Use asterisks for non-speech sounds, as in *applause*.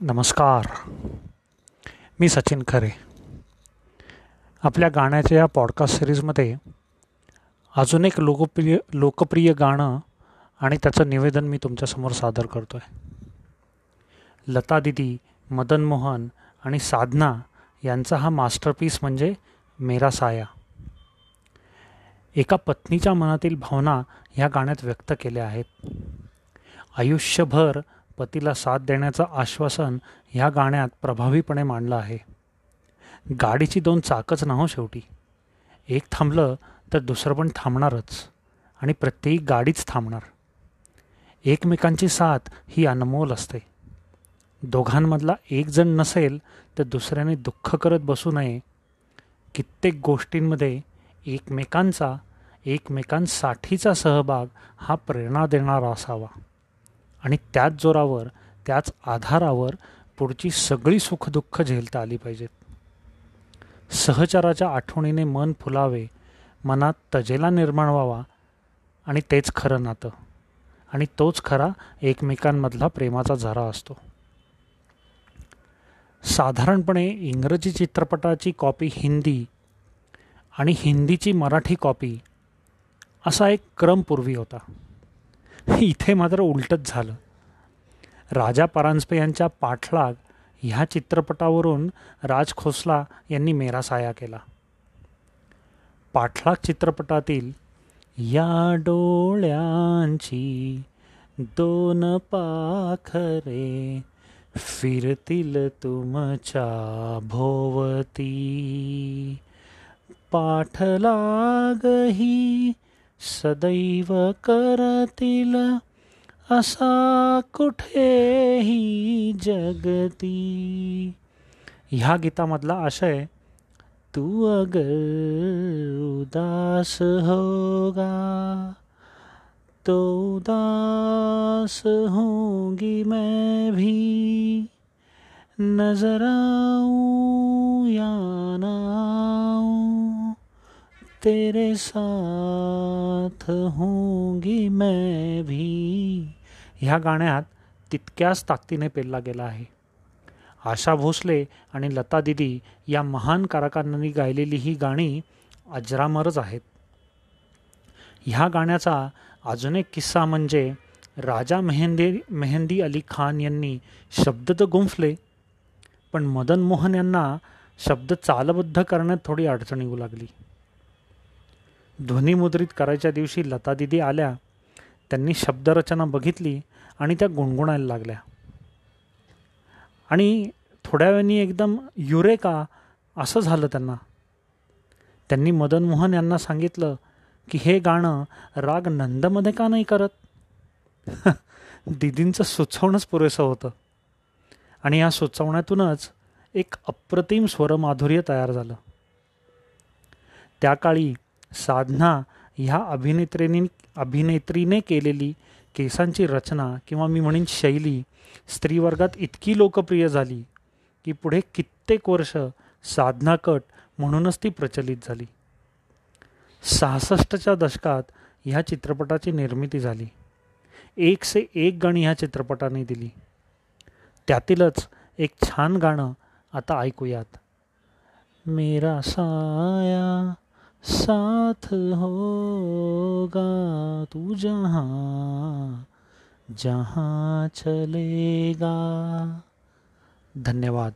नमस्कार. मी सचिन खरे. आपल्या गाण्याच्या या पॉडकास्ट सिरीजमध्ये अजून एक लोकप्रिय लोकप्रिय गाणं आणि त्याचं निवेदन मी तुमच्यासमोर सादर करतो आहे लता दिदी मदन मोहन आणि साधना यांचा हा मास्टरपीस म्हणजे मेरा साया. एका पत्नीच्या मनातील भावना ह्या गाण्यात व्यक्त केल्या आहेत. आयुष्यभर पतीला साथ देण्याचं आश्वासन ह्या गाण्यात प्रभावीपणे मांडलं आहे. गाडीची दोन चाकच ना हो शेवटी. एक थांबलं तर दुसरं पण थांबणारच आणि प्रत्येक गाडीच थांबणार. एकमेकांची साथ ही अनमोल असते. दोघांमधला एक जण नसेल तर दुसऱ्याने दुःख करत बसू नये. कित्येक गोष्टींमध्ये एकमेकांचा एकमेकांसाठीचा सहभाग हा प्रेरणा देणारा असावा. आणि त्याच जोरावर त्याच आधारावर पुढची सगळी सुखदुःख झेलता आली पाहिजेत. सहचराच्या आठवणीने मन फुलावे मनात तजेला निर्माण व्हावा आणि तेच खरं नातं. आणि तोच खरा एकमेकांमधला प्रेमाचा झरा असतो. साधारणपणे इंग्रजी चित्रपटाची कॉपी हिंदी आणि हिंदीची मराठी कॉपी असा एक क्रम पूर्वी होता. इथे मात्र उलटच झालं. राजा परांजपे यांच्या पाठलाग ह्या चित्रपटावरून राज खोसला यांनी मेरा साया केला. पाठलाग चित्रपटातील या डोळ्यांची दोन पाखरे फिरतील तुमच्या भोवती. पाठलागही सदैव करतील, असा कुठेही जगती। ह्या गीतामधला आशय, तू अग उदास होगा तो उदास होंगी मैं भी। नज़र आऊँ या ना तेरे साथ होंगी मैं भी। ह्या गाण्यात तितक्याच ताकदीने पेलला गेला आहे. आशा भोसले आणि लता दिदी या महान कारकांनी गायलेली ही गाणी अजरामरच आहेत. ह्या गाण्याचा अजून एक किस्सा म्हणजे राजा मेहंदी मेहंदी अली खान यांनी शब्द तर गुंफले पण मदन मोहन यांना शब्द चालबद्ध करण्यात थोडी अडचण येऊ लागली. ध्वनिमुद्रित करायच्या दिवशी लता दिदी आल्या. त्यांनी शब्दरचना बघितली आणि त्या गुणगुणायला लागल्या. आणि थोड्या वेळाने एकदम युरेका असं झालं त्यांना. त्यांनी मदन मोहन यांना सांगितलं की हे गाणं राग नंदमध्ये का नाही करत? *laughs* दिदींचं सुचवणंच पुरेसं होतं. आणि या सुचवण्यातूनच एक अप्रतिम स्वरमाधुर्य तयार झालं. त्या काळी साधना ह्या अभिनेत्रीने अभिनेत्रीने केलेली केसांची रचना किंवा मी म्हणेन शैली स्त्रीवर्गात इतकी लोकप्रिय झाली की पुढे कित्येक वर्ष साधना कट म्हणूनच ती प्रचलित झाली. सहासष्टच्या दशकात ह्या चित्रपटाची निर्मिती झाली. एक से एक गाणी ह्या चित्रपटाने दिली. त्यातीलच एक छान गाणं आता ऐकूयात. मेरा साया साथ होगा तू जहाँ जहाँ चलेगा। धन्यवाद।